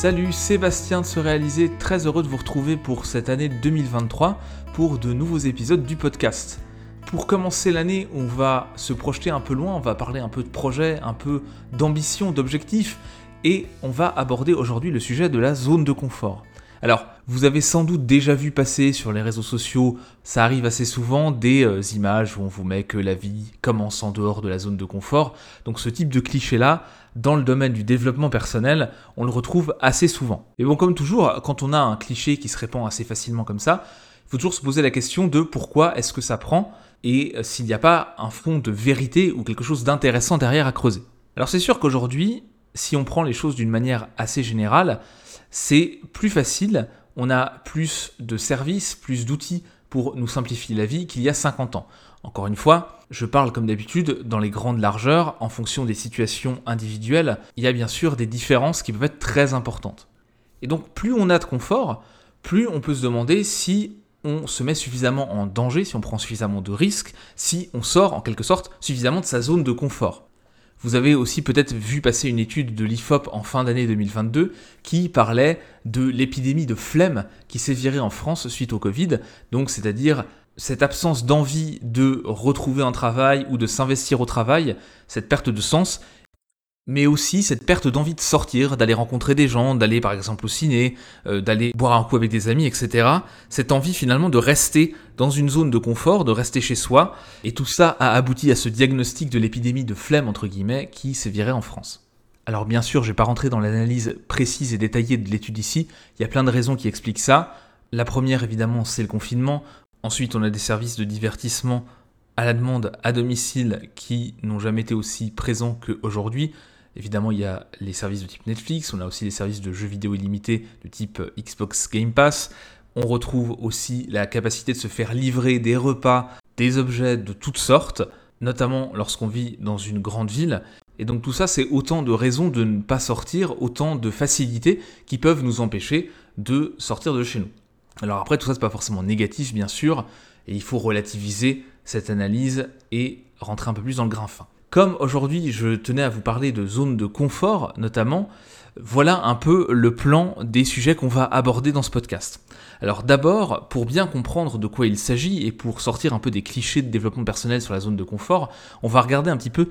Salut, Sébastien de se réaliser, très heureux de vous retrouver pour cette année 2023 pour de nouveaux épisodes du podcast. Pour commencer l'année, on va se projeter un peu loin, on va parler un peu de projet, un peu d'ambition, d'objectifs, et on va aborder aujourd'hui le sujet de la zone de confort. Alors, vous avez sans doute déjà vu passer sur les réseaux sociaux, ça arrive assez souvent, des euh, images où on vous met que la vie commence en dehors de la zone de confort. Donc ce type de cliché-là, dans le domaine du développement personnel, on le retrouve assez souvent. Et bon, comme toujours, quand on a un cliché qui se répand assez facilement comme ça, il faut toujours se poser la question de pourquoi est-ce que ça prend et euh, s'il n'y a pas un fond de vérité ou quelque chose d'intéressant derrière à creuser. Alors c'est sûr qu'aujourd'hui, si on prend les choses d'une manière assez générale, c'est plus facile, on a plus de services, plus d'outils pour nous simplifier la vie qu'il y a 50 ans. Encore une fois, je parle comme d'habitude dans les grandes largeurs, en fonction des situations individuelles, il y a bien sûr des différences qui peuvent être très importantes. Et donc plus on a de confort, plus on peut se demander si on se met suffisamment en danger, si on prend suffisamment de risques, si on sort en quelque sorte suffisamment de sa zone de confort. Vous avez aussi peut-être vu passer une étude de l'IFOP en fin d'année 2022 qui parlait de l'épidémie de flemme qui s'est virée en France suite au Covid, donc c'est-à-dire cette absence d'envie de retrouver un travail ou de s'investir au travail, cette perte de sens, mais aussi cette perte d'envie de sortir, d'aller rencontrer des gens, d'aller par exemple au ciné, euh, d'aller boire un coup avec des amis, etc. Cette envie finalement de rester dans une zone de confort, de rester chez soi, et tout ça a abouti à ce diagnostic de l'épidémie de flemme entre guillemets qui viré en France. Alors bien sûr, je vais pas rentrer dans l'analyse précise et détaillée de l'étude ici, il y a plein de raisons qui expliquent ça. La première évidemment, c'est le confinement. Ensuite, on a des services de divertissement à la demande à domicile qui n'ont jamais été aussi présents qu'aujourd'hui. Évidemment, il y a les services de type Netflix, on a aussi les services de jeux vidéo illimités de type Xbox Game Pass. On retrouve aussi la capacité de se faire livrer des repas, des objets de toutes sortes, notamment lorsqu'on vit dans une grande ville. Et donc tout ça, c'est autant de raisons de ne pas sortir, autant de facilités qui peuvent nous empêcher de sortir de chez nous. Alors après, tout ça, c'est pas forcément négatif, bien sûr, et il faut relativiser cette analyse et rentrer un peu plus dans le grain fin. Comme aujourd'hui je tenais à vous parler de zones de confort notamment, voilà un peu le plan des sujets qu'on va aborder dans ce podcast. Alors d'abord, pour bien comprendre de quoi il s'agit et pour sortir un peu des clichés de développement personnel sur la zone de confort, on va regarder un petit peu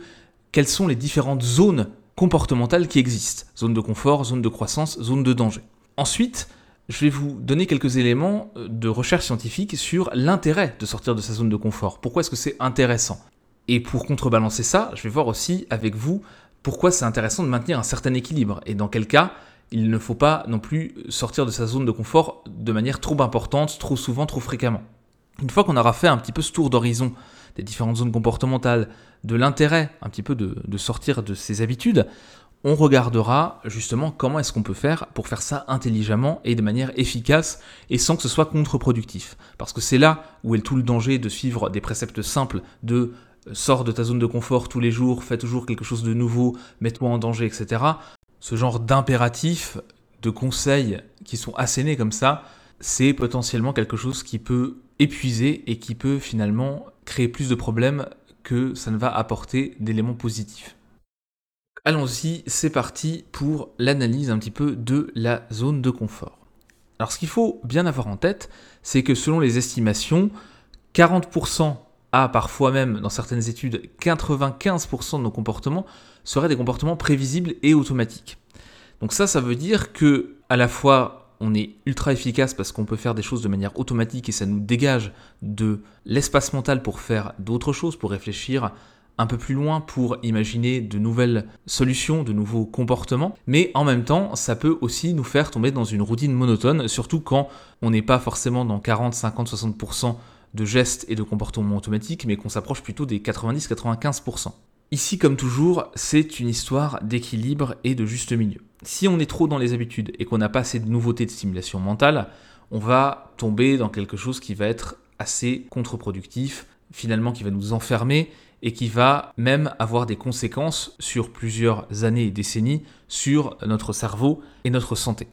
quelles sont les différentes zones comportementales qui existent. Zone de confort, zone de croissance, zone de danger. Ensuite, je vais vous donner quelques éléments de recherche scientifique sur l'intérêt de sortir de sa zone de confort. Pourquoi est-ce que c'est intéressant? Et pour contrebalancer ça, je vais voir aussi avec vous pourquoi c'est intéressant de maintenir un certain équilibre et dans quel cas il ne faut pas non plus sortir de sa zone de confort de manière trop importante, trop souvent, trop fréquemment. Une fois qu'on aura fait un petit peu ce tour d'horizon des différentes zones comportementales, de l'intérêt un petit peu de, de, sortir de ses habitudes, on regardera justement comment est-ce qu'on peut faire pour faire ça intelligemment et de manière efficace et sans que ce soit contre-productif. Parce que c'est là où est tout le danger de suivre des préceptes simples de sors de ta zone de confort tous les jours, fais toujours quelque chose de nouveau, mets-toi en danger, etc. Ce genre d'impératifs, de conseils qui sont assénés comme ça, c'est potentiellement quelque chose qui peut épuiser et qui peut finalement créer plus de problèmes que ça ne va apporter d'éléments positifs. Allons-y, c'est parti pour l'analyse un petit peu de la zone de confort. Alors ce qu'il faut bien avoir en tête, c'est que selon les estimations, 40% à parfois même, dans certaines études, 95% de nos comportements seraient des comportements prévisibles et automatiques. Donc ça, ça veut dire que à la fois on est ultra efficace parce qu'on peut faire des choses de manière automatique et ça nous dégage de l'espace mental pour faire d'autres choses, pour réfléchir un peu plus loin, pour imaginer de nouvelles solutions, de nouveaux comportements. Mais en même temps, ça peut aussi nous faire tomber dans une routine monotone, surtout quand on n'est pas forcément dans 40, 50, 60% de gestes et de comportements automatiques, mais qu'on s'approche plutôt des 90-95%. Ici, comme toujours, c'est une histoire d'équilibre et de juste milieu. Si on est trop dans les habitudes et qu'on n'a pas assez de nouveautés de stimulation mentale, on va tomber dans quelque chose qui va être assez contre-productif, finalement qui va nous enfermer et qui va même avoir des conséquences sur plusieurs années et décennies sur notre cerveau et notre santé.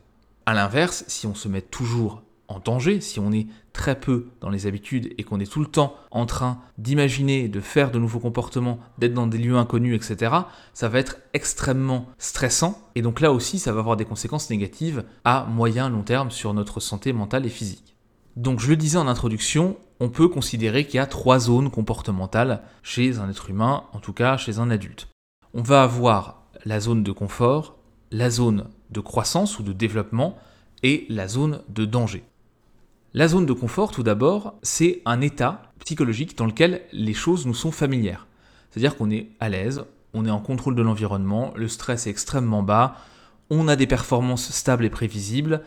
A l'inverse, si on se met toujours en danger, si on est très peu dans les habitudes et qu'on est tout le temps en train d'imaginer, de faire de nouveaux comportements, d'être dans des lieux inconnus, etc., ça va être extrêmement stressant. Et donc là aussi, ça va avoir des conséquences négatives à moyen, long terme sur notre santé mentale et physique. Donc je le disais en introduction, on peut considérer qu'il y a trois zones comportementales chez un être humain, en tout cas chez un adulte. On va avoir la zone de confort, la zone de croissance ou de développement et la zone de danger. La zone de confort, tout d'abord, c'est un état psychologique dans lequel les choses nous sont familières. C'est-à-dire qu'on est à l'aise, on est en contrôle de l'environnement, le stress est extrêmement bas, on a des performances stables et prévisibles,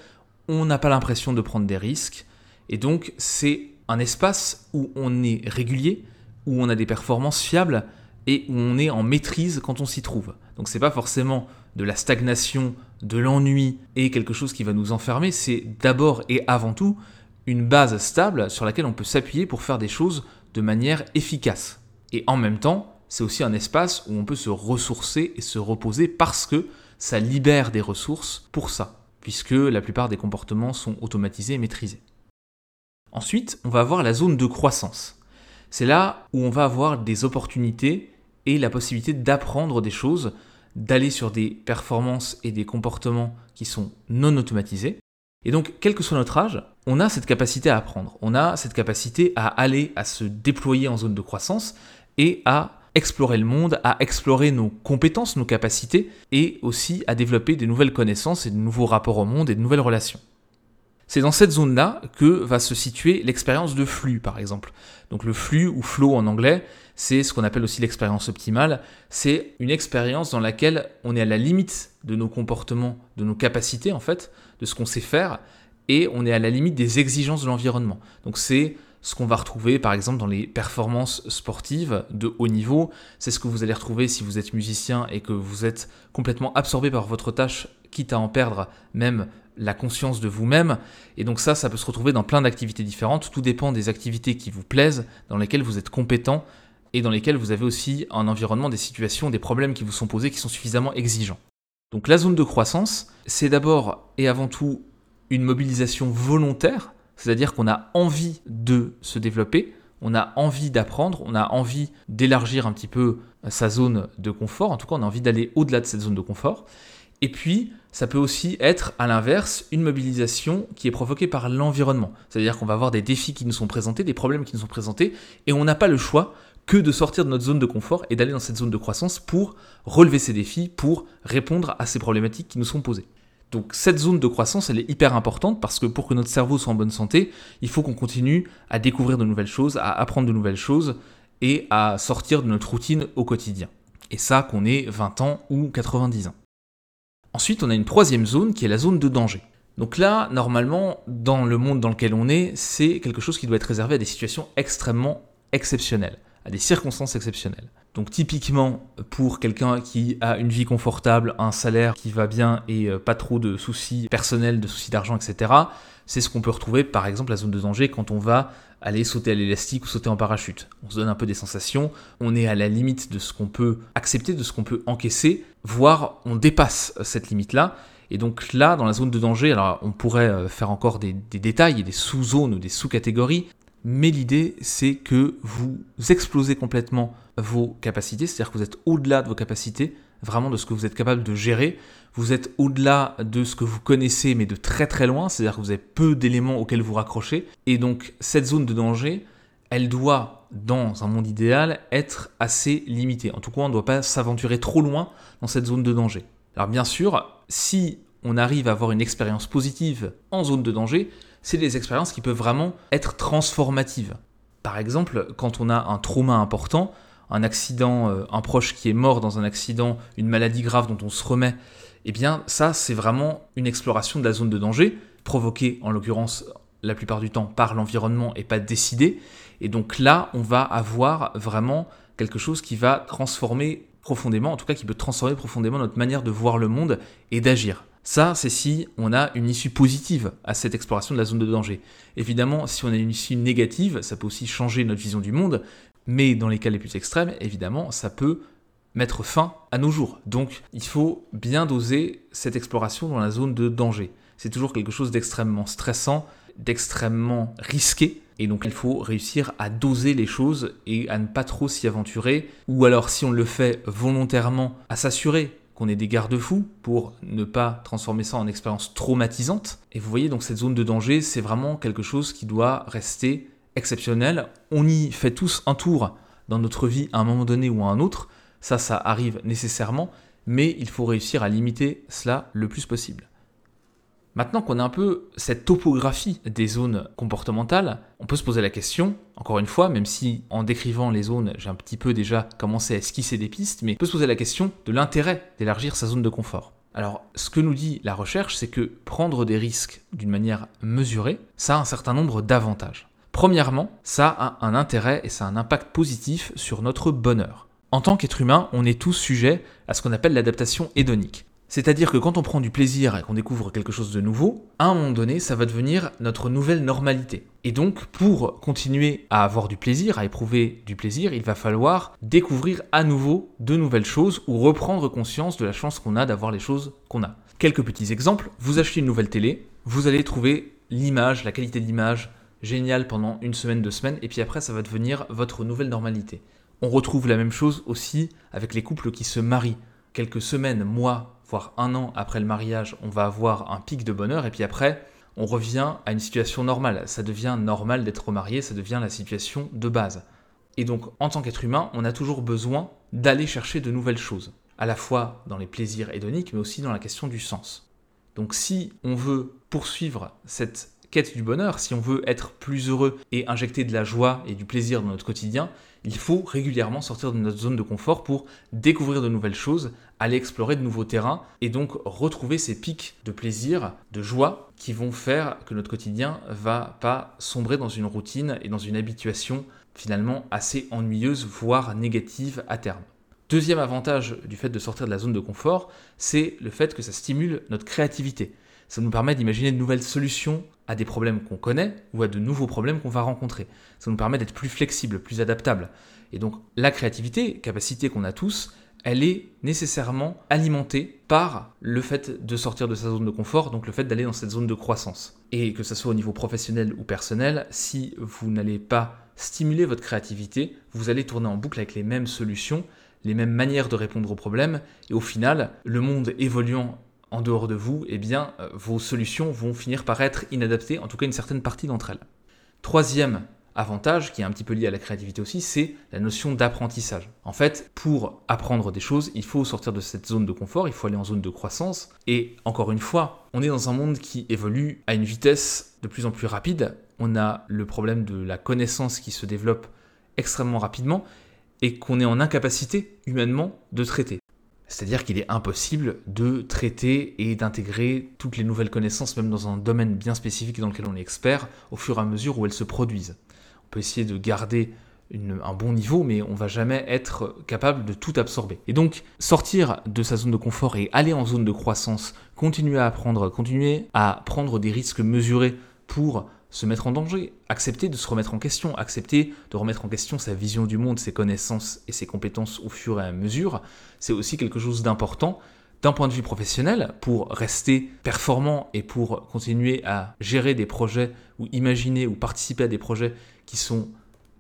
on n'a pas l'impression de prendre des risques, et donc c'est un espace où on est régulier, où on a des performances fiables et où on est en maîtrise quand on s'y trouve. Donc c'est pas forcément de la stagnation, de l'ennui et quelque chose qui va nous enfermer, c'est d'abord et avant tout une base stable sur laquelle on peut s'appuyer pour faire des choses de manière efficace. Et en même temps, c'est aussi un espace où on peut se ressourcer et se reposer parce que ça libère des ressources pour ça, puisque la plupart des comportements sont automatisés et maîtrisés. Ensuite, on va avoir la zone de croissance. C'est là où on va avoir des opportunités et la possibilité d'apprendre des choses, d'aller sur des performances et des comportements qui sont non automatisés. Et donc, quel que soit notre âge, on a cette capacité à apprendre, on a cette capacité à aller, à se déployer en zone de croissance et à explorer le monde, à explorer nos compétences, nos capacités et aussi à développer de nouvelles connaissances et de nouveaux rapports au monde et de nouvelles relations. C'est dans cette zone-là que va se situer l'expérience de flux, par exemple. Donc le flux ou flow en anglais, c'est ce qu'on appelle aussi l'expérience optimale. C'est une expérience dans laquelle on est à la limite de nos comportements, de nos capacités en fait, de ce qu'on sait faire, et on est à la limite des exigences de l'environnement. Donc c'est ce qu'on va retrouver par exemple dans les performances sportives de haut niveau. C'est ce que vous allez retrouver si vous êtes musicien et que vous êtes complètement absorbé par votre tâche, quitte à en perdre même la conscience de vous-même. Et donc ça, ça peut se retrouver dans plein d'activités différentes. Tout dépend des activités qui vous plaisent, dans lesquelles vous êtes compétent et dans lesquelles vous avez aussi un environnement, des situations, des problèmes qui vous sont posés qui sont suffisamment exigeants. Donc la zone de croissance, c'est d'abord et avant tout une mobilisation volontaire, c'est-à-dire qu'on a envie de se développer, on a envie d'apprendre, on a envie d'élargir un petit peu sa zone de confort, en tout cas on a envie d'aller au-delà de cette zone de confort. Et puis, ça peut aussi être, à l'inverse, une mobilisation qui est provoquée par l'environnement. C'est-à-dire qu'on va avoir des défis qui nous sont présentés, des problèmes qui nous sont présentés, et on n'a pas le choix que de sortir de notre zone de confort et d'aller dans cette zone de croissance pour relever ces défis, pour répondre à ces problématiques qui nous sont posées. Donc cette zone de croissance, elle est hyper importante parce que pour que notre cerveau soit en bonne santé, il faut qu'on continue à découvrir de nouvelles choses, à apprendre de nouvelles choses et à sortir de notre routine au quotidien. Et ça qu'on ait 20 ans ou 90 ans. Ensuite, on a une troisième zone qui est la zone de danger. Donc là, normalement, dans le monde dans lequel on est, c'est quelque chose qui doit être réservé à des situations extrêmement exceptionnelles, à des circonstances exceptionnelles. Donc typiquement, pour quelqu'un qui a une vie confortable, un salaire qui va bien et euh, pas trop de soucis personnels, de soucis d'argent, etc., c'est ce qu'on peut retrouver par exemple la zone de danger quand on va aller sauter à l'élastique ou sauter en parachute. On se donne un peu des sensations, on est à la limite de ce qu'on peut accepter, de ce qu'on peut encaisser, voire on dépasse cette limite-là. Et donc là, dans la zone de danger, alors on pourrait euh, faire encore des, détails et des sous-zones ou des sous-catégories, mais l'idée c'est que vous explosez complètement vos capacités, c'est-à-dire que vous êtes au-delà de vos capacités, vraiment de ce que vous êtes capable de gérer. Vous êtes au-delà de ce que vous connaissez, mais de très très loin, c'est-à-dire que vous avez peu d'éléments auxquels vous raccrochez. Et donc cette zone de danger, elle doit, dans un monde idéal, être assez limitée. En tout cas, on ne doit pas s'aventurer trop loin dans cette zone de danger. Alors bien sûr, si on arrive à avoir une expérience positive en zone de danger, c'est des expériences qui peuvent vraiment être transformatives. Par exemple, quand on a un trauma important, un accident, euh, un proche qui est mort dans un accident, une maladie grave dont on se remet, eh bien ça c'est vraiment une exploration de la zone de danger, provoquée en l'occurrence la plupart du temps par l'environnement et pas décidée. Et donc là, on va avoir vraiment quelque chose qui va transformer profondément, en tout cas qui peut transformer profondément notre manière de voir le monde et d'agir. Ça, c'est si on a une issue positive à cette exploration de la zone de danger. Évidemment, si on a une issue négative, ça peut aussi changer notre vision du monde, mais dans les cas les plus extrêmes, évidemment, ça peut mettre fin à nos jours. Donc il faut bien doser cette exploration dans la zone de danger. C'est toujours quelque chose d'extrêmement stressant, d'extrêmement risqué. Et donc il faut réussir à doser les choses et à ne pas trop s'y aventurer. Ou alors si on le fait volontairement, à s'assurer qu'on ait des garde-fous pour ne pas transformer ça en expérience traumatisante. Et vous voyez, donc cette zone de danger, c'est vraiment quelque chose qui doit rester exceptionnel. On y fait tous un tour dans notre vie à un moment donné ou à un autre. Ça, ça arrive nécessairement, mais il faut réussir à limiter cela le plus possible. Maintenant qu'on a un peu cette topographie des zones comportementales, on peut se poser la question, encore une fois, même si en décrivant les zones, j'ai un petit peu déjà commencé à esquisser des pistes, mais on peut se poser la question de l'intérêt d'élargir sa zone de confort. Alors, ce que nous dit la recherche, c'est que prendre des risques d'une manière mesurée, ça a un certain nombre d'avantages. Premièrement, ça a un intérêt et ça a un impact positif sur notre bonheur. En tant qu'être humain, on est tous sujets à ce qu'on appelle l'adaptation hédonique. C'est-à-dire que quand on prend du plaisir et qu'on découvre quelque chose de nouveau, à un moment donné, ça va devenir notre nouvelle normalité. Et donc, pour continuer à avoir du plaisir, à éprouver du plaisir, il va falloir découvrir à nouveau de nouvelles choses ou reprendre conscience de la chance qu'on a d'avoir les choses qu'on a. Quelques petits exemples. Vous achetez une nouvelle télé, vous allez trouver l'image, la qualité d'image géniale pendant une semaine, deux semaines, et puis après, ça va devenir votre nouvelle normalité. On retrouve la même chose aussi avec les couples qui se marient. Quelques semaines, mois, voire un an après le mariage, on va avoir un pic de bonheur, et puis après, on revient à une situation normale. Ça devient normal d'être marié, ça devient la situation de base. Et donc, en tant qu'être humain, on a toujours besoin d'aller chercher de nouvelles choses, à la fois dans les plaisirs hédoniques, mais aussi dans la question du sens. Donc, si on veut poursuivre cette quête du bonheur, si on veut être plus heureux et injecter de la joie et du plaisir dans notre quotidien, il faut régulièrement sortir de notre zone de confort pour découvrir de nouvelles choses, aller explorer de nouveaux terrains et donc retrouver ces pics de plaisir, de joie qui vont faire que notre quotidien va pas sombrer dans une routine et dans une habituation finalement assez ennuyeuse, voire négative à terme. Deuxième avantage du fait de sortir de la zone de confort, c'est le fait que ça stimule notre créativité. Ça nous permet d'imaginer de nouvelles solutions à des problèmes qu'on connaît ou à de nouveaux problèmes qu'on va rencontrer. Ça nous permet d'être plus flexible, plus adaptable. Et donc la créativité, capacité qu'on a tous, elle est nécessairement alimentée par le fait de sortir de sa zone de confort, donc le fait d'aller dans cette zone de croissance. Et que ce soit au niveau professionnel ou personnel, si vous n'allez pas stimuler votre créativité, vous allez tourner en boucle avec les mêmes solutions, les mêmes manières de répondre aux problèmes, et au final, le monde évoluant en dehors de vous, eh bien, euh, vos solutions vont finir par être inadaptées, en tout cas une certaine partie d'entre elles. Troisième avantage, qui est un petit peu lié à la créativité aussi, c'est la notion d'apprentissage. En fait, pour apprendre des choses, il faut sortir de cette zone de confort, il faut aller en zone de croissance. Et encore une fois, on est dans un monde qui évolue à une vitesse de plus en plus rapide. On a le problème de la connaissance qui se développe extrêmement rapidement et qu'on est en incapacité humainement de traiter. C'est-à-dire qu'il est impossible de traiter et d'intégrer toutes les nouvelles connaissances, même dans un domaine bien spécifique dans lequel on est expert, au fur et à mesure où elles se produisent. On peut essayer de garder un bon niveau, mais on va jamais être capable de tout absorber. Et donc, sortir de sa zone de confort et aller en zone de croissance, continuer à apprendre, continuer à prendre des risques mesurés pour se mettre en danger, accepter de se remettre en question, accepter de remettre en question sa vision du monde, ses connaissances et ses compétences au fur et à mesure, c'est aussi quelque chose d'important d'un point de vue professionnel pour rester performant et pour continuer à gérer des projets ou imaginer ou participer à des projets qui sont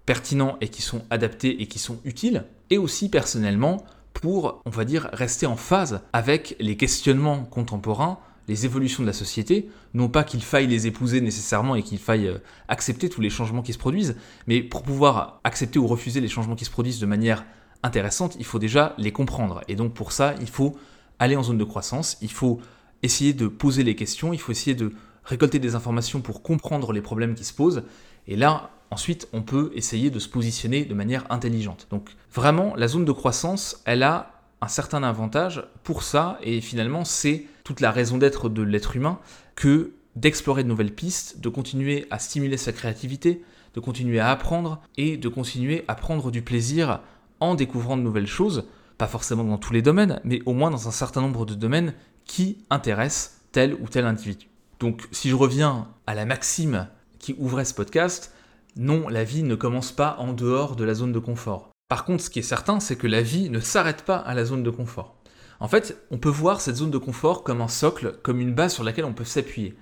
pertinents et qui sont adaptés et qui sont utiles, et aussi personnellement pour, on va dire, rester en phase avec les questionnements contemporains les évolutions de la société, non pas qu'il faille les épouser nécessairement et qu'il faille euh, accepter tous les changements qui se produisent, mais pour pouvoir accepter ou refuser les changements qui se produisent de manière intéressante, il faut déjà les comprendre. Et donc pour ça, il faut aller en zone de croissance, il faut essayer de poser les questions, il faut essayer de récolter des informations pour comprendre les problèmes qui se posent. Et là, ensuite, on peut essayer de se positionner de manière intelligente. Donc vraiment, la zone de croissance, elle a un certain avantage pour ça, et finalement c'est la raison d'être de l'être humain que d'explorer de nouvelles pistes, de continuer à stimuler sa créativité, de continuer à apprendre et de continuer à prendre du plaisir en découvrant de nouvelles choses, pas forcément dans tous les domaines, mais au moins dans un certain nombre de domaines qui intéressent tel ou tel individu. Donc si je reviens à la maxime qui ouvrait ce podcast, non, la vie ne commence pas en dehors de la zone de confort. Par contre, ce qui est certain, c'est que la vie ne s'arrête pas à la zone de confort. En fait, on peut voir cette zone de confort comme un socle, comme une base sur laquelle on peut s'appuyer.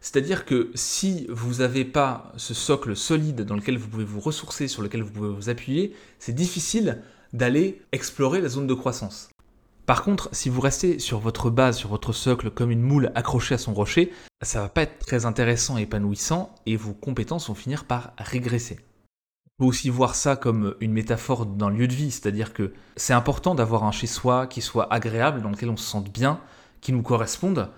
C'est-à-dire que si vous n'avez pas ce socle solide dans lequel vous pouvez vous ressourcer, sur lequel vous pouvez vous appuyer, c'est difficile d'aller explorer la zone de croissance. Par contre, si vous restez sur votre base, sur votre socle, comme une moule accrochée à son rocher, ça va pas être très intéressant et épanouissant, et vos compétences vont finir par régresser. Peut aussi voir ça comme une métaphore d'un lieu de vie, c'est-à-dire que c'est important d'avoir un chez-soi qui soit agréable, dans lequel on se sente bien, qui nous corresponde.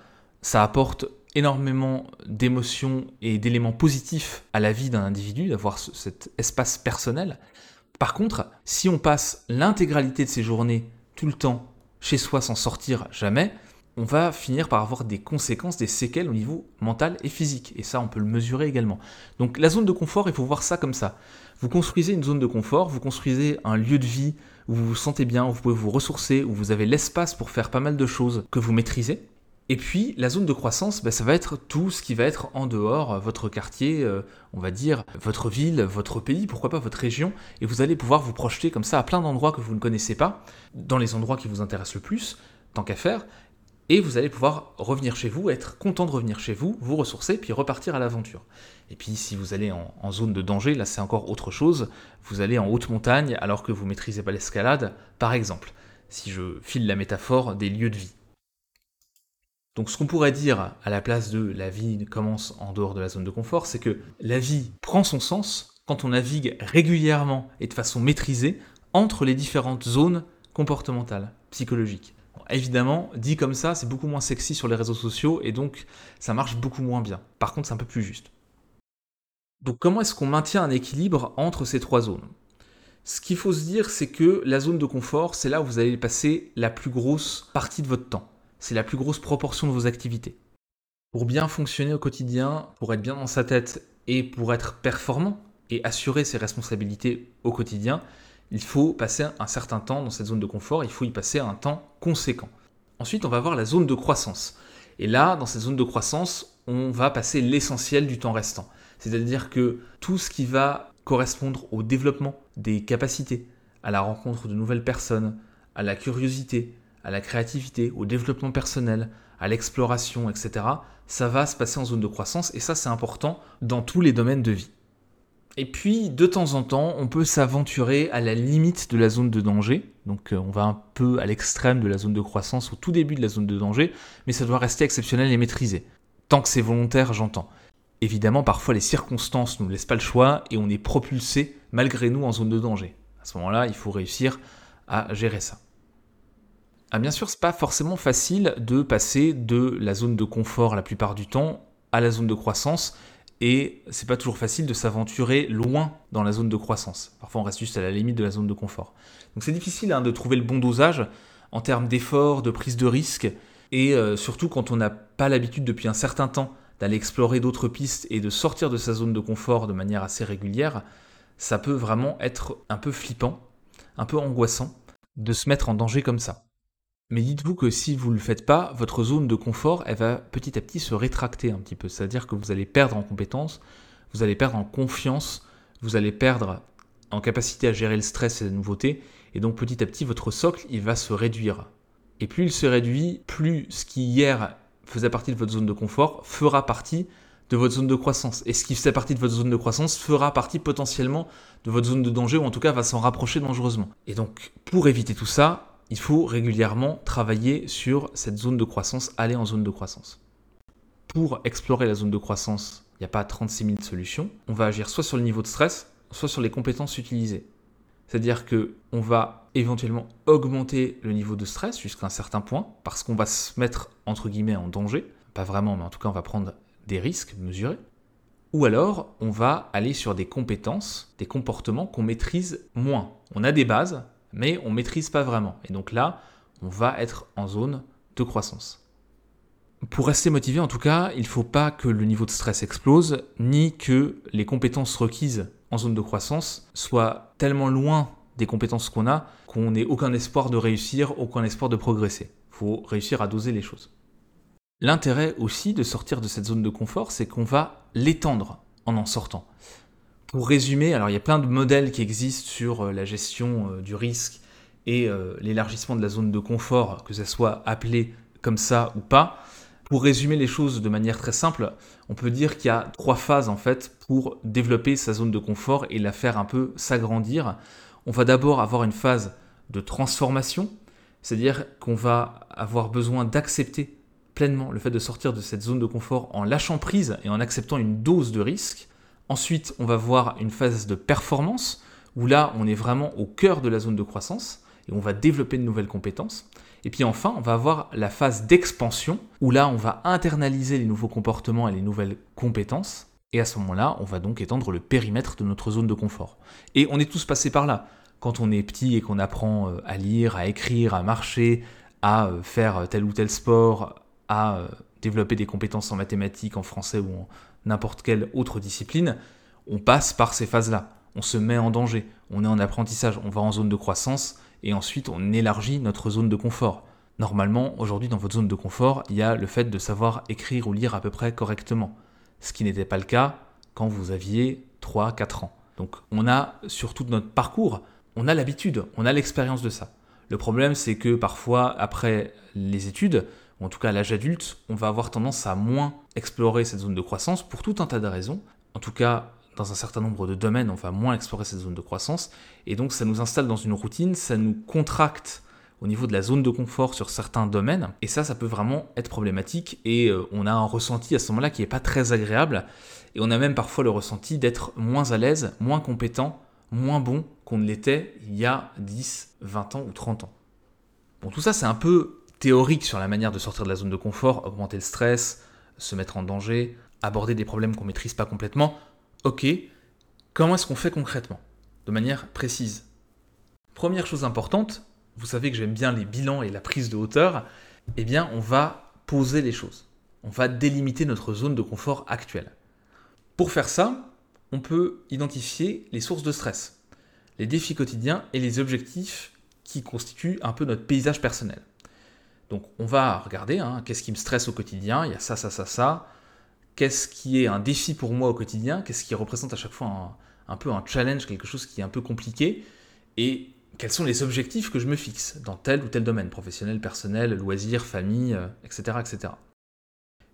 Ça apporte énormément d'émotions et d'éléments positifs à la vie d'un individu, d'avoir cet espace personnel. Par contre, si on passe l'intégralité de ses journées tout le temps chez soi sans sortir jamais, on va finir par avoir des conséquences, des séquelles au niveau mental et physique. Et ça, on peut le mesurer également. Donc la zone de confort, il faut voir ça comme ça. Vous construisez une zone de confort, vous construisez un lieu de vie où vous vous sentez bien, où vous pouvez vous ressourcer, où vous avez l'espace pour faire pas mal de choses que vous maîtrisez. Et puis la zone de croissance, bah, ça va être tout ce qui va être en dehors, euh, votre quartier, euh, on va dire, votre ville, votre pays, pourquoi pas votre région, et vous allez pouvoir vous projeter comme ça à plein d'endroits que vous ne connaissez pas, dans les endroits qui vous intéressent le plus, tant qu'à faire, et vous allez pouvoir revenir chez vous, être content de revenir chez vous, vous ressourcer, puis repartir à l'aventure. Et puis si vous allez en, zone de danger, là c'est encore autre chose, vous allez en haute montagne alors que vous maîtrisez pas l'escalade, par exemple, si je file la métaphore des lieux de vie. Donc ce qu'on pourrait dire à la place de la vie commence en dehors de la zone de confort, c'est que la vie prend son sens quand on navigue régulièrement et de façon maîtrisée entre les différentes zones comportementales, psychologiques. Évidemment, dit comme ça, c'est beaucoup moins sexy sur les réseaux sociaux et donc ça marche beaucoup moins bien. Par contre, c'est un peu plus juste. Donc comment est-ce qu'on maintient un équilibre entre ces trois zones? Ce qu'il faut se dire, c'est que la zone de confort, c'est là où vous allez passer la plus grosse partie de votre temps c'est la plus grosse proportion de vos activités. Pour bien fonctionner au quotidien, pour être bien dans sa tête et pour être performant et assurer ses responsabilités au quotidien, il faut passer un certain temps dans cette zone de confort, il faut y passer un temps conséquent. Ensuite, on va voir la zone de croissance. Et là, dans cette zone de croissance, on va passer l'essentiel du temps restant. C'est-à-dire que tout ce qui va correspondre au développement des capacités, à la rencontre de nouvelles personnes, à la curiosité, à la créativité, au développement personnel, à l'exploration, etc., ça va se passer en zone de croissance et ça c'est important dans tous les domaines de vie. Et puis de temps en temps, on peut s'aventurer à la limite de la zone de danger. Donc euh, on va un peu à l'extrême de la zone de croissance, au tout début de la zone de danger, mais ça doit rester exceptionnel et maîtrisé. Tant que c'est volontaire, j'entends. Évidemment, parfois les circonstances ne nous laissent pas le choix et on est propulsé malgré nous en zone de danger. À ce moment-là, il faut réussir à gérer ça. Ah, bien sûr, c'est pas forcément facile de passer de la zone de confort la plupart du temps à la zone de croissance et c'est pas toujours facile de s'aventurer loin dans la zone de croissance. Parfois, on reste juste à la limite de la zone de confort. Donc, c'est difficile hein, de trouver le bon dosage en termes d'effort, de prise de risque et euh, surtout quand on n'a pas l'habitude depuis un certain temps d'aller explorer d'autres pistes et de sortir de sa zone de confort de manière assez régulière, ça peut vraiment être un peu flippant, un peu angoissant de se mettre en danger comme ça. Mais dites-vous que si vous ne le faites pas, votre zone de confort, elle va petit à petit se rétracter un petit peu. C'est-à-dire que vous allez perdre en compétences, vous allez perdre en confiance, vous allez perdre en capacité à gérer le stress et la nouveauté, et donc petit à petit, votre socle, il va se réduire. Et plus il se réduit, plus ce qui hier faisait partie de votre zone de confort fera partie de votre zone de croissance. Et ce qui faisait partie de votre zone de croissance fera partie potentiellement de votre zone de danger, ou en tout cas va s'en rapprocher dangereusement. Et donc, pour éviter tout ça, il faut régulièrement travailler sur cette zone de croissance, aller en zone de croissance. Pour explorer la zone de croissance, il n'y a pas 36 000 solutions. On va agir soit sur le niveau de stress, soit sur les compétences utilisées. C'est-à-dire que on va éventuellement augmenter le niveau de stress jusqu'à un certain point parce qu'on va se mettre entre guillemets en danger, pas vraiment, mais en tout cas on va prendre des risques mesurés. Ou alors on va aller sur des compétences, des comportements qu'on maîtrise moins. On a des bases, mais on ne maîtrise pas vraiment. Et donc là, on va être en zone de croissance. Pour rester motivé, en tout cas, il ne faut pas que le niveau de stress explose, ni que les compétences requises en zone de croissance soient tellement loin des compétences qu'on a qu'on n'ait aucun espoir de réussir, aucun espoir de progresser. Il faut réussir à doser les choses. L'intérêt aussi de sortir de cette zone de confort, c'est qu'on va l'étendre en en sortant. Pour résumer, alors il y a plein de modèles qui existent sur euh, la gestion euh, du risque et euh, l'élargissement de la zone de confort, que ça soit appelé comme ça ou pas. Pour résumer les choses de manière très simple, on peut dire qu'il y a trois phases en fait pour développer sa zone de confort et la faire un peu s'agrandir. On va d'abord avoir une phase de transformation, c'est-à-dire qu'on va avoir besoin d'accepter pleinement le fait de sortir de cette zone de confort en lâchant prise et en acceptant une dose de risque. Ensuite, on va voir une phase de performance, où là, on est vraiment au cœur de la zone de croissance, et on va développer de nouvelles compétences. Et puis enfin, on va avoir la phase d'expansion, où là, on va internaliser les nouveaux comportements et les nouvelles compétences. Et à ce moment-là, on va donc étendre le périmètre de notre zone de confort. Et on est tous passés par là. Quand on est petit et qu'on apprend euh, à lire, à écrire, à marcher, à euh, faire tel ou tel sport, à euh, développer des compétences en mathématiques, en français ou en n'importe quelle autre discipline, on passe par ces phases-là. On se met en danger, on est en apprentissage, on va en zone de croissance, et ensuite on élargit notre zone de confort. Normalement, aujourd'hui, dans votre zone de confort, il y a le fait de savoir écrire ou lire à peu près correctement, ce qui n'était pas le cas quand vous aviez 3-4 ans. Donc on a, sur tout notre parcours, on a l'habitude, on a l'expérience de ça. Le problème, c'est que parfois, après les études, en tout cas à l'âge adulte, on va avoir tendance à moins explorer cette zone de croissance pour tout un tas de raisons. En tout cas, dans un certain nombre de domaines, on va moins explorer cette zone de croissance. Et donc ça nous installe dans une routine, ça nous contracte au niveau de la zone de confort sur certains domaines. Et ça, ça peut vraiment être problématique. Et euh, on a un ressenti à ce moment-là qui n'est pas très agréable. Et on a même parfois le ressenti d'être moins à l'aise, moins compétent, moins bon qu'on ne l'était il y a 10, 20 ans ou 30 ans. Bon, tout ça, c'est un peu théorique sur la manière de sortir de la zone de confort, augmenter le stress, se mettre en danger, aborder des problèmes qu'on ne maîtrise pas complètement. Ok, comment est-ce qu'on fait concrètement? De manière précise. Première chose importante, vous savez que j'aime bien les bilans et la prise de hauteur, eh bien on va poser les choses. On va délimiter notre zone de confort actuelle. Pour faire ça, on peut identifier les sources de stress, les défis quotidiens et les objectifs qui constituent un peu notre paysage personnel. Donc on va regarder hein, qu'est-ce qui me stresse au quotidien, il y a ça, ça, ça, ça, qu'est-ce qui est un défi pour moi au quotidien, qu'est-ce qui représente à chaque fois un, peu un challenge, quelque chose qui est un peu compliqué, et quels sont les objectifs que je me fixe dans tel ou tel domaine, professionnel, personnel, loisirs, famille, etc., euh, etc.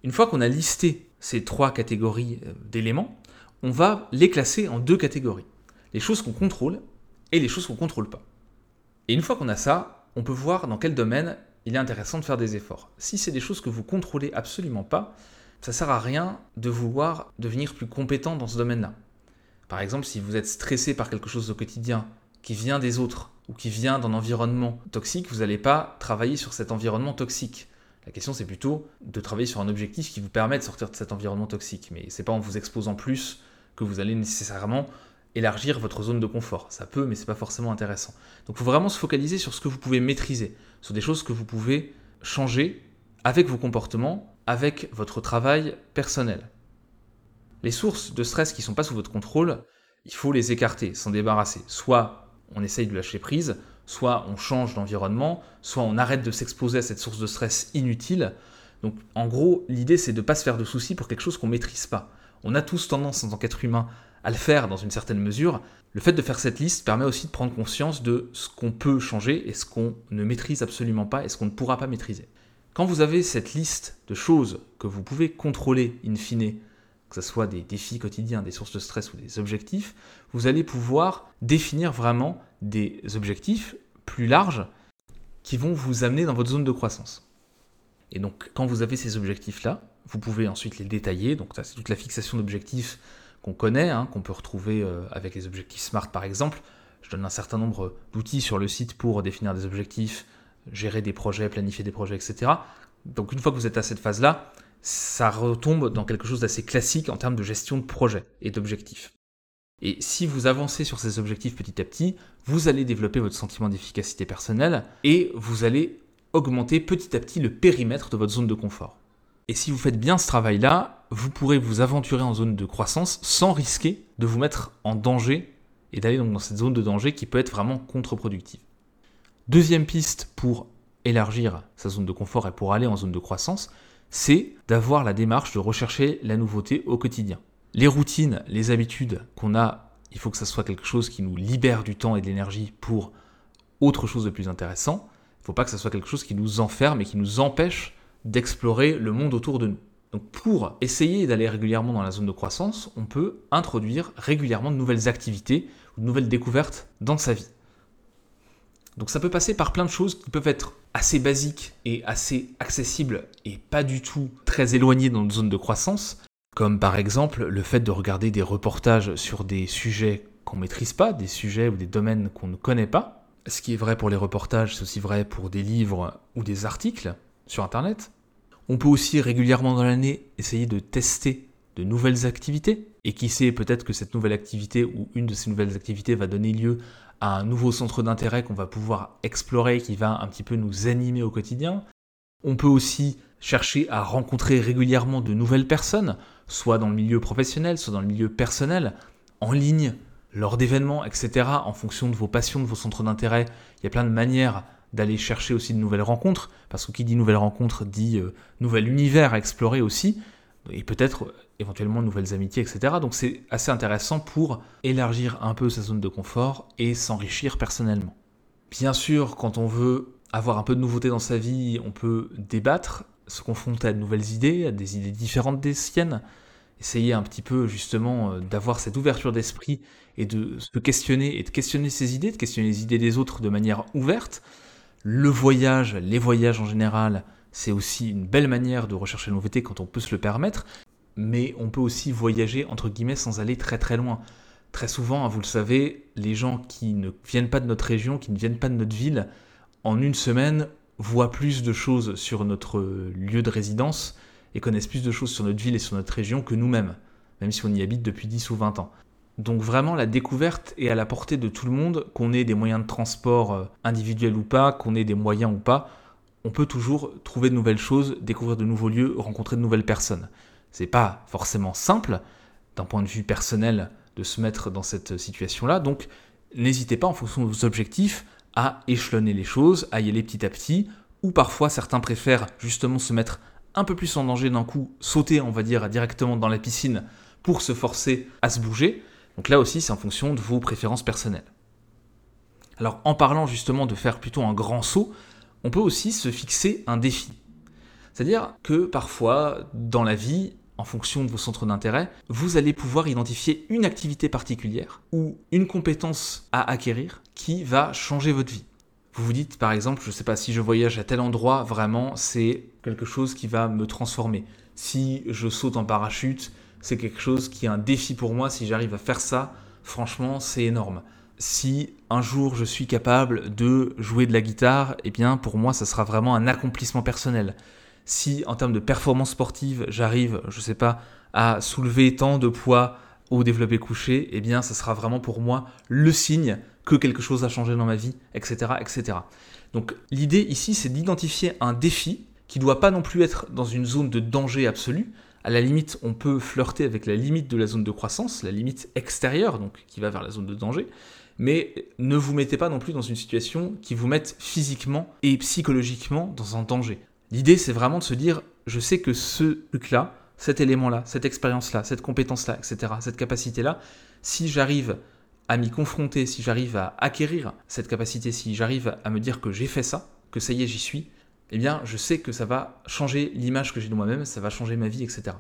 Une fois qu'on a listé ces trois catégories euh, d'éléments, on va les classer en deux catégories. Les choses qu'on contrôle et les choses qu'on ne contrôle pas. Et une fois qu'on a ça, on peut voir dans quel domaine il est intéressant de faire des efforts. Si c'est des choses que vous contrôlez absolument pas, ça sert à rien de vouloir devenir plus compétent dans ce domaine-là. Par exemple, si vous êtes stressé par quelque chose au quotidien qui vient des autres ou qui vient d'un environnement toxique, vous n'allez pas travailler sur cet environnement toxique. La question, c'est plutôt de travailler sur un objectif qui vous permet de sortir de cet environnement toxique. Mais c'est pas en vous exposant plus que vous allez nécessairement élargir votre zone de confort. Ça peut, mais c'est pas forcément intéressant. Donc, il faut vraiment se focaliser sur ce que vous pouvez maîtriser, sur des choses que vous pouvez changer avec vos comportements avec votre travail personnel. Les sources de stress qui ne sont pas sous votre contrôle, il faut les écarter, s'en débarrasser. Soit on essaye de lâcher prise, soit on change d'environnement, soit on arrête de s'exposer à cette source de stress inutile. Donc en gros, l'idée c'est de ne pas se faire de soucis pour quelque chose qu'on ne maîtrise pas. On a tous tendance en tant qu'être humain à le faire dans une certaine mesure. Le fait de faire cette liste permet aussi de prendre conscience de ce qu'on peut changer et ce qu'on ne maîtrise absolument pas et ce qu'on ne pourra pas maîtriser. Quand vous avez cette liste de choses que vous pouvez contrôler in fine, que ce soit des défis quotidiens, des sources de stress ou des objectifs, vous allez pouvoir définir vraiment des objectifs plus larges qui vont vous amener dans votre zone de croissance. Et donc quand vous avez ces objectifs-là, vous pouvez ensuite les détailler. Donc c'est toute la fixation d'objectifs qu'on connaît, hein, qu'on peut retrouver euh, avec les objectifs SMART par exemple. Je donne un certain nombre d'outils sur le site pour définir des objectifs, gérer des projets, planifier des projets, etc. Donc une fois que vous êtes à cette phase-là, ça retombe dans quelque chose d'assez classique en termes de gestion de projet et d'objectifs. Et si vous avancez sur ces objectifs petit à petit, vous allez développer votre sentiment d'efficacité personnelle et vous allez augmenter petit à petit le périmètre de votre zone de confort. Et si vous faites bien ce travail-là, vous pourrez vous aventurer en zone de croissance sans risquer de vous mettre en danger et d'aller dans cette zone de danger qui peut être vraiment contre-productive. Deuxième piste pour élargir sa zone de confort et pour aller en zone de croissance, c'est d'avoir la démarche de rechercher la nouveauté au quotidien. Les routines, les habitudes qu'on a, il faut que ça soit quelque chose qui nous libère du temps et de l'énergie pour autre chose de plus intéressant. Il ne faut pas que ça soit quelque chose qui nous enferme et qui nous empêche d'explorer le monde autour de nous. Donc pour essayer d'aller régulièrement dans la zone de croissance, on peut introduire régulièrement de nouvelles activités ou de nouvelles découvertes dans sa vie. Donc ça peut passer par plein de choses qui peuvent être assez basiques et assez accessibles et pas du tout très éloignées dans notre zone de croissance, comme par exemple le fait de regarder des reportages sur des sujets qu'on maîtrise pas, des sujets ou des domaines qu'on ne connaît pas. Ce qui est vrai pour les reportages, c'est aussi vrai pour des livres ou des articles sur Internet. On peut aussi régulièrement dans l'année essayer de tester de nouvelles activités. Et qui sait, peut-être que cette nouvelle activité ou une de ces nouvelles activités va donner lieu à un nouveau centre d'intérêt qu'on va pouvoir explorer, qui va un petit peu nous animer au quotidien. On peut aussi chercher à rencontrer régulièrement de nouvelles personnes, soit dans le milieu professionnel, soit dans le milieu personnel, en ligne, lors d'événements, etc., en fonction de vos passions, de vos centres d'intérêt. Il y a plein de manières d'aller chercher aussi de nouvelles rencontres, parce que qui dit nouvelles rencontres dit euh, nouvel univers à explorer aussi, et peut-être euh, éventuellement nouvelles amitiés, etc. Donc c'est assez intéressant pour élargir un peu sa zone de confort et s'enrichir personnellement. Bien sûr, quand on veut avoir un peu de nouveauté dans sa vie, on peut débattre, se confronter à de nouvelles idées, à des idées différentes des siennes, essayer un petit peu justement euh, d'avoir cette ouverture d'esprit et de se questionner et de questionner ses idées, de questionner les idées des autres de manière ouverte, le voyage, les voyages en général, c'est aussi une belle manière de rechercher la nouveauté quand on peut se le permettre, mais on peut aussi voyager entre guillemets sans aller très très loin. Très souvent, hein, vous le savez, les gens qui ne viennent pas de notre région, qui ne viennent pas de notre ville, en une semaine, voient plus de choses sur notre lieu de résidence et connaissent plus de choses sur notre ville et sur notre région que nous-mêmes, même si on y habite depuis 10 ou 20 ans. Donc vraiment la découverte est à la portée de tout le monde, qu'on ait des moyens de transport euh, individuels ou pas, qu'on ait des moyens ou pas, on peut toujours trouver de nouvelles choses, découvrir de nouveaux lieux, rencontrer de nouvelles personnes. C'est pas forcément simple d'un point de vue personnel de se mettre dans cette situation-là, donc n'hésitez pas en fonction de vos objectifs à échelonner les choses, à y aller petit à petit, ou parfois certains préfèrent justement se mettre un peu plus en danger d'un coup, sauter on va dire directement dans la piscine pour se forcer à se bouger. Donc là aussi, c'est en fonction de vos préférences personnelles. Alors en parlant justement de faire plutôt un grand saut, on peut aussi se fixer un défi. C'est-à-dire que parfois, dans la vie, en fonction de vos centres d'intérêt, vous allez pouvoir identifier une activité particulière ou une compétence à acquérir qui va changer votre vie. Vous vous dites par exemple, je ne sais pas si je voyage à tel endroit, vraiment c'est quelque chose qui va me transformer. Si je saute en parachute, c'est quelque chose qui est un défi pour moi. Si j'arrive à faire ça, franchement, c'est énorme. Si un jour je suis capable de jouer de la guitare, eh bien pour moi, ça sera vraiment un accomplissement personnel. Si en termes de performance sportive, j'arrive, je sais pas, à soulever tant de poids au développé couché, eh bien ça sera vraiment pour moi le signe que quelque chose a changé dans ma vie, etc. etc. Donc l'idée ici, c'est d'identifier un défi qui ne doit pas non plus être dans une zone de danger absolu, à la limite, on peut flirter avec la limite de la zone de croissance, la limite extérieure, donc qui va vers la zone de danger. Mais ne vous mettez pas non plus dans une situation qui vous mette physiquement et psychologiquement dans un danger. L'idée, c'est vraiment de se dire, je sais que ce truc-là, cet élément-là, cette expérience-là, cette compétence-là, etc., cette capacité-là, si j'arrive à m'y confronter, si j'arrive à acquérir cette capacité, si j'arrive à me dire que j'ai fait ça, que ça y est, j'y suis, eh bien, je sais que ça va changer l'image que j'ai de moi-même, ça va changer ma vie, etc.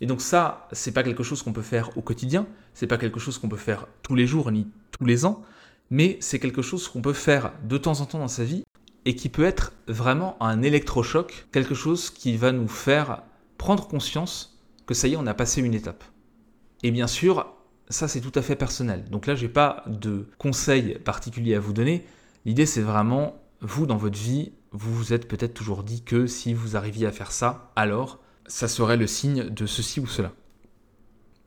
Et donc ça, c'est pas quelque chose qu'on peut faire au quotidien, c'est pas quelque chose qu'on peut faire tous les jours ni tous les ans, mais c'est quelque chose qu'on peut faire de temps en temps dans sa vie et qui peut être vraiment un électrochoc, quelque chose qui va nous faire prendre conscience que ça y est, on a passé une étape. Et bien sûr, ça c'est tout à fait personnel. Donc là, j'ai pas de conseils particuliers à vous donner. L'idée c'est vraiment vous dans votre vie, vous vous êtes peut-être toujours dit que si vous arriviez à faire ça, alors ça serait le signe de ceci ou cela.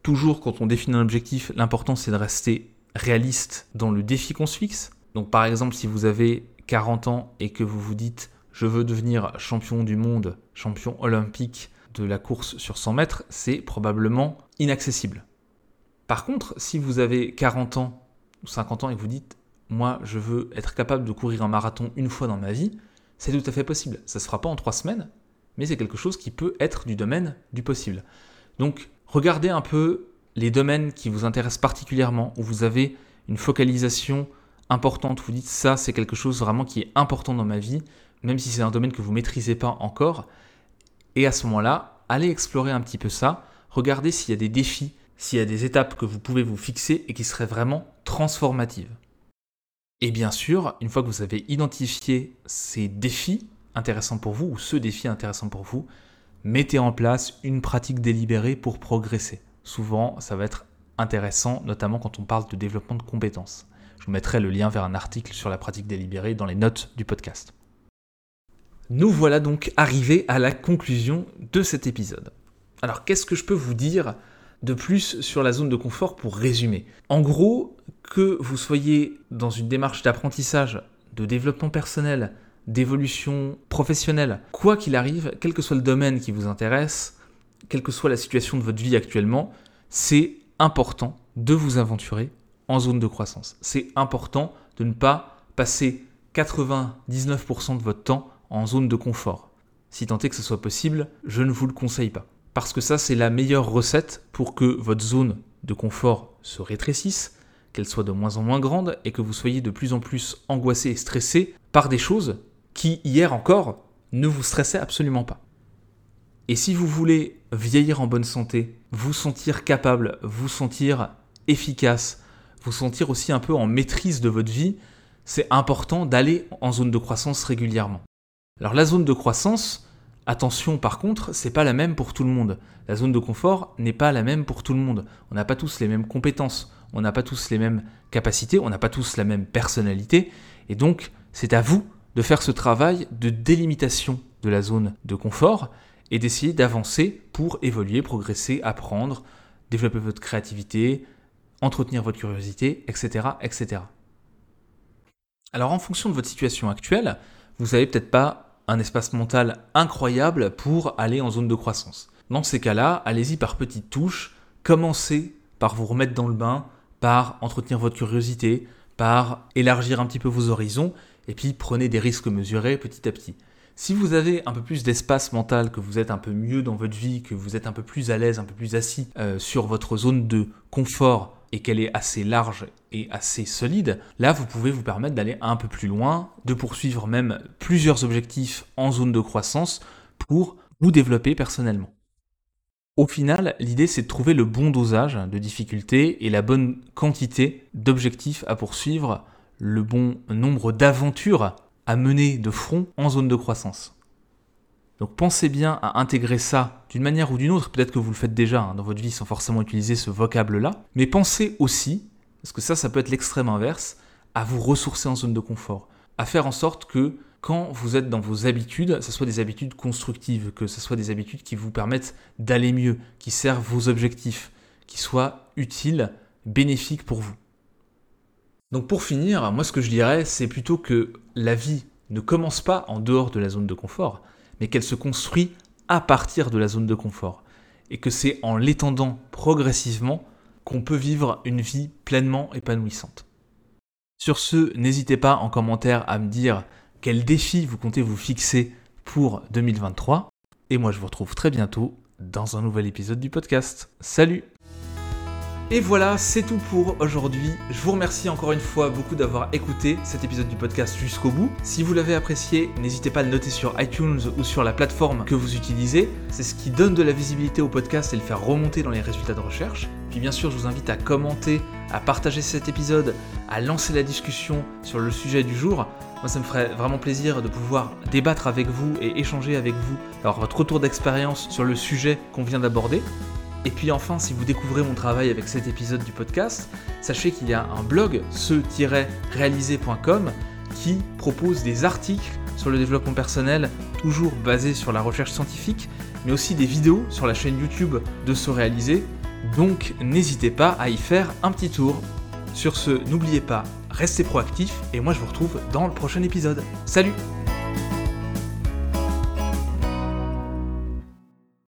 Toujours quand on définit un objectif, l'important c'est de rester réaliste dans le défi qu'on se fixe. Donc par exemple, si vous avez 40 ans et que vous vous dites je veux devenir champion du monde, champion olympique de la course sur 100 mètres, c'est probablement inaccessible. Par contre, si vous avez 40 ans ou 50 ans et que vous dites moi je veux être capable de courir un marathon une fois dans ma vie, c'est tout à fait possible. Ça ne se fera pas en trois semaines, mais c'est quelque chose qui peut être du domaine du possible. Donc, regardez un peu les domaines qui vous intéressent particulièrement, où vous avez une focalisation importante, vous dites ça, c'est quelque chose vraiment qui est important dans ma vie, même si c'est un domaine que vous ne maîtrisez pas encore, Et à ce moment-là, allez explorer un petit peu ça, regardez s'il y a des défis, s'il y a des étapes que vous pouvez vous fixer et qui seraient vraiment transformatives. Et bien sûr, une fois que vous avez identifié ces défis intéressants pour vous, ou ce défi intéressant pour vous, mettez en place une pratique délibérée pour progresser. Souvent, ça va être intéressant, notamment quand on parle de développement de compétences. Je vous mettrai le lien vers un article sur la pratique délibérée dans les notes du podcast. Nous voilà donc arrivés à la conclusion de cet épisode. Alors qu'est-ce que je peux vous dire de plus sur la zone de confort pour résumer En gros, que vous soyez dans une démarche d'apprentissage, de développement personnel, d'évolution professionnelle, quoi qu'il arrive, quel que soit le domaine qui vous intéresse, quelle que soit la situation de votre vie actuellement, c'est important de vous aventurer en zone de croissance. C'est important de ne pas passer 99% de votre temps en zone de confort. Si tant est que ce soit possible, je ne vous le conseille pas. Parce que ça, c'est la meilleure recette pour que votre zone de confort se rétrécisse, qu'elle soit de moins en moins grande et que vous soyez de plus en plus angoissé et stressé par des choses qui, hier encore, ne vous stressaient absolument pas. Et si vous voulez vieillir en bonne santé, vous sentir capable, vous sentir efficace, vous sentir aussi un peu en maîtrise de votre vie, c'est important d'aller en zone de croissance régulièrement. Alors la zone de croissance, attention par contre, c'est pas la même pour tout le monde. La zone de confort n'est pas la même pour tout le monde. On n'a pas tous les mêmes compétences, on n'a pas tous les mêmes capacités, on n'a pas tous la même personnalité, et donc c'est à vous de faire ce travail de délimitation de la zone de confort et d'essayer d'avancer pour évoluer, progresser, apprendre, développer votre créativité, entretenir votre curiosité, etc. etc. Alors en fonction de votre situation actuelle, vous n'avez peut-être pas un espace mental incroyable pour aller en zone de croissance. Dans ces cas-là, allez-y par petites touches, commencez par vous remettre dans le bain, par entretenir votre curiosité, par élargir un petit peu vos horizons, et puis prenez des risques mesurés petit à petit. Si vous avez un peu plus d'espace mental, que vous êtes un peu mieux dans votre vie, que vous êtes un peu plus à l'aise, un peu plus assis euh, sur votre zone de confort et qu'elle est assez large et assez solide, là vous pouvez vous permettre d'aller un peu plus loin, de poursuivre même plusieurs objectifs en zone de croissance pour vous développer personnellement. Au final, l'idée c'est de trouver le bon dosage de difficulté et la bonne quantité d'objectifs à poursuivre, le bon nombre d'aventures à mener de front en zone de croissance. Donc pensez bien à intégrer ça d'une manière ou d'une autre, peut-être que vous le faites déjà hein, dans votre vie sans forcément utiliser ce vocable-là, mais pensez aussi, parce que ça ça peut être l'extrême inverse, à vous ressourcer en zone de confort, à faire en sorte que quand vous êtes dans vos habitudes, ce soit des habitudes constructives, que ce soit des habitudes qui vous permettent d'aller mieux, qui servent vos objectifs, qui soient utiles, bénéfiques pour vous. Donc pour finir, moi ce que je dirais, c'est plutôt que la vie ne commence pas en dehors de la zone de confort, mais qu'elle se construit à partir de la zone de confort. Et que c'est en l'étendant progressivement qu'on peut vivre une vie pleinement épanouissante. Sur ce, n'hésitez pas en commentaire à me dire quel défi vous comptez vous fixer pour 2023. Et moi je vous retrouve très bientôt dans un nouvel épisode du podcast. Salut et voilà, c'est tout pour aujourd'hui. Je vous remercie encore une fois beaucoup d'avoir écouté cet épisode du podcast jusqu'au bout. Si vous l'avez apprécié, n'hésitez pas à le noter sur iTunes ou sur la plateforme que vous utilisez. C'est ce qui donne de la visibilité au podcast et le faire remonter dans les résultats de recherche. Puis bien sûr, je vous invite à commenter, à partager cet épisode, à lancer la discussion sur le sujet du jour. Moi, ça me ferait vraiment plaisir de pouvoir débattre avec vous et échanger avec vous, avoir votre retour d'expérience sur le sujet qu'on vient d'aborder. Et puis enfin, si vous découvrez mon travail avec cet épisode du podcast, sachez qu'il y a un blog, ce-réalisé.com, qui propose des articles sur le développement personnel, toujours basés sur la recherche scientifique, mais aussi des vidéos sur la chaîne YouTube de Se Réaliser. Donc n'hésitez pas à y faire un petit tour. Sur ce, n'oubliez pas, restez proactifs et moi je vous retrouve dans le prochain épisode. Salut